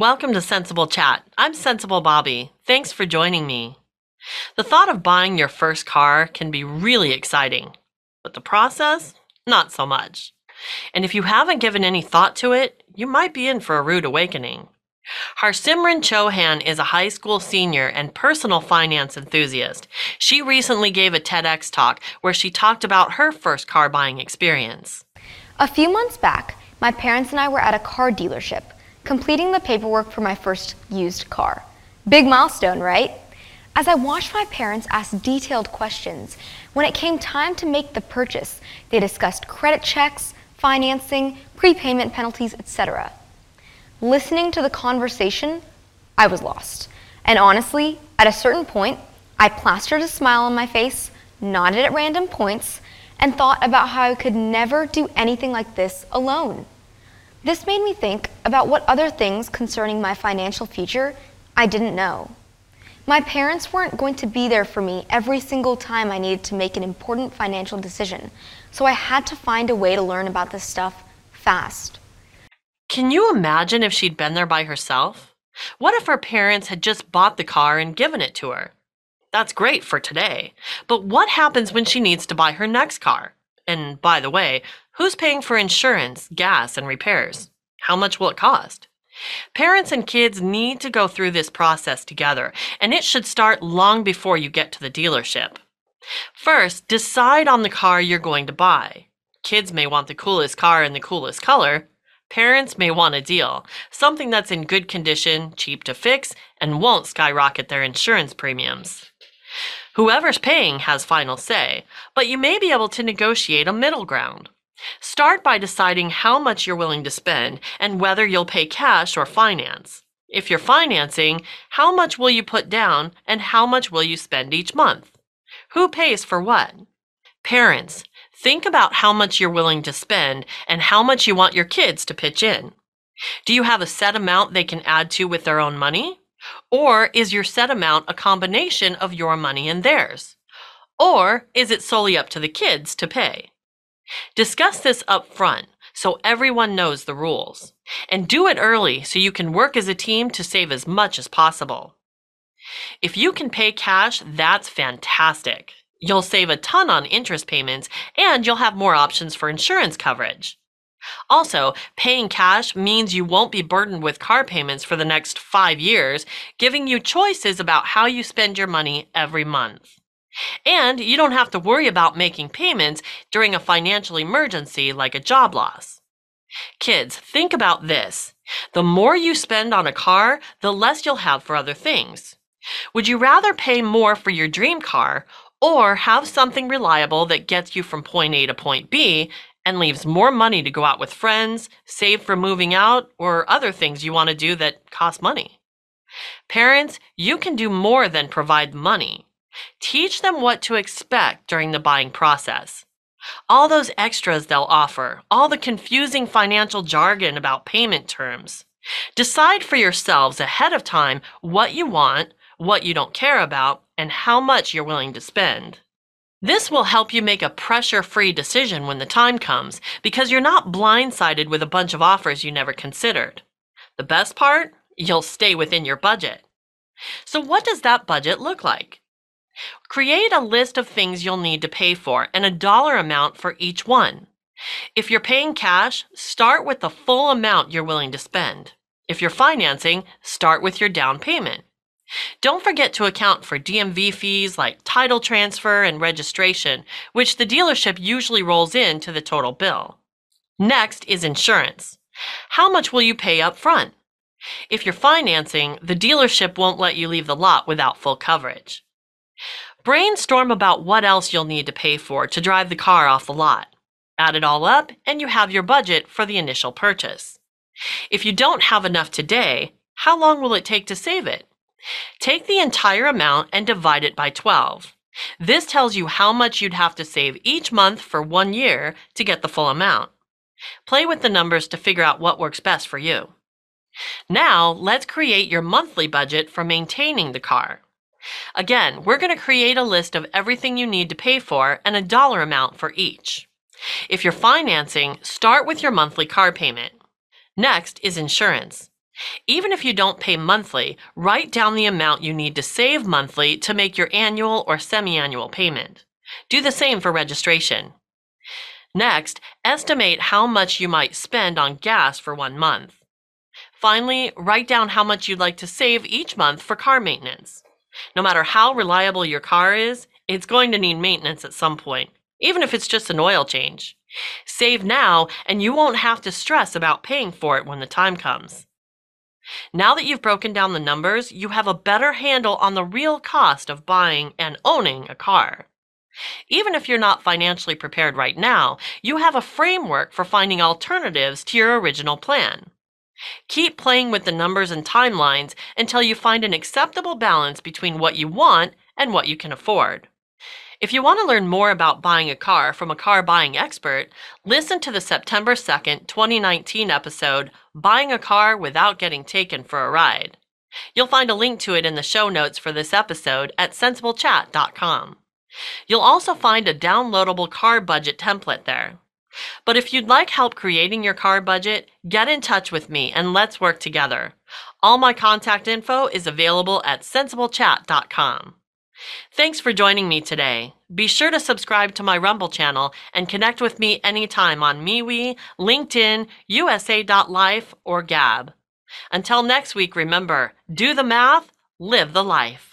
Welcome to Sensible Chat. I'm Sensible Bobby. Thanks for joining me. The thought of buying your first car can be really exciting, but the process, not so much. And if you haven't given any thought to it, you might be in for a rude awakening. Harsimran Chauhan is a high school senior and personal finance enthusiast. She recently gave a TEDx talk where she talked about her first car buying experience. A few months back, my parents and I were at a car dealership, completing the paperwork for my first used car. Big milestone, right? As I watched my parents ask detailed questions, when it came time to make the purchase, they discussed credit checks, financing, prepayment penalties, etc. Listening to the conversation, I was lost. And honestly, at a certain point, I plastered a smile on my face, nodded at random points, and thought about how I could never do anything like this alone. This made me think about what other things concerning my financial future I didn't know. My parents weren't going to be there for me every single time I needed to make an important financial decision, so I had to find a way to learn about this stuff fast. Can you imagine if she'd been there by herself? What if her parents had just bought the car and given it to her? That's great for today. But what happens when she needs to buy her next car? And by the way, who's paying for insurance, gas, and repairs? How much will it cost? Parents and kids need to go through this process together, and it should start long before you get to the dealership. First, decide on the car you're going to buy. Kids may want the coolest car in the coolest color, Parents may want a deal, something that's in good condition, cheap to fix, and won't skyrocket their insurance premiums. Whoever's paying has final say, but you may be able to negotiate a middle ground. Start by deciding how much you're willing to spend and whether you'll pay cash or finance. If you're financing, how much will you put down and how much will you spend each month? Who pays for what? Parents, Think about how much you're willing to spend and how much you want your kids to pitch in. Do you have a set amount they can add to with their own money? Or is your set amount a combination of your money and theirs? Or is it solely up to the kids to pay? Discuss this up front so everyone knows the rules. And do it early so you can work as a team to save as much as possible. If you can pay cash, that's fantastic. You'll save a ton on interest payments and you'll have more options for insurance coverage. Also, paying cash means you won't be burdened with car payments for the next five years, giving you choices about how you spend your money every month. And you don't have to worry about making payments during a financial emergency like a job loss. Kids, think about this. The more you spend on a car, the less you'll have for other things. Would you rather pay more for your dream car or have something reliable that gets you from point A to point B and leaves more money to go out with friends, save for moving out, or other things you want to do that cost money. Parents, you can do more than provide money. Teach them what to expect during the buying process. All those extras they'll offer, all the confusing financial jargon about payment terms. Decide for yourselves ahead of time what you want, what you don't care about, and how much you're willing to spend. This will help you make a pressure free decision when the time comes because you're not blindsided with a bunch of offers you never considered. The best part? You'll stay within your budget. So, what does that budget look like? Create a list of things you'll need to pay for and a dollar amount for each one. If you're paying cash, start with the full amount you're willing to spend. If you're financing, start with your down payment. Don't forget to account for DMV fees like title transfer and registration, which the dealership usually rolls into the total bill. Next is insurance. How much will you pay up front? If you're financing, the dealership won't let you leave the lot without full coverage. Brainstorm about what else you'll need to pay for to drive the car off the lot. Add it all up, and you have your budget for the initial purchase. If you don't have enough today, how long will it take to save it? Take the entire amount and divide it by 12. This tells you how much you'd have to save each month for one year to get the full amount. Play with the numbers to figure out what works best for you. Now, let's create your monthly budget for maintaining the car. Again, we're going to create a list of everything you need to pay for and a dollar amount for each. If you're financing, start with your monthly car payment. Next is insurance. Even if you don't pay monthly, write down the amount you need to save monthly to make your annual or semi annual payment. Do the same for registration. Next, estimate how much you might spend on gas for one month. Finally, write down how much you'd like to save each month for car maintenance. No matter how reliable your car is, it's going to need maintenance at some point, even if it's just an oil change. Save now, and you won't have to stress about paying for it when the time comes. Now that you've broken down the numbers, you have a better handle on the real cost of buying and owning a car. Even if you're not financially prepared right now, you have a framework for finding alternatives to your original plan. Keep playing with the numbers and timelines until you find an acceptable balance between what you want and what you can afford. If you want to learn more about buying a car from a car buying expert, listen to the September 2nd, 2019 episode, Buying a Car Without Getting Taken for a Ride. You'll find a link to it in the show notes for this episode at sensiblechat.com. You'll also find a downloadable car budget template there. But if you'd like help creating your car budget, get in touch with me and let's work together. All my contact info is available at sensiblechat.com. Thanks for joining me today. Be sure to subscribe to my Rumble channel and connect with me anytime on MeWe, LinkedIn, USA.life, or Gab. Until next week, remember do the math, live the life.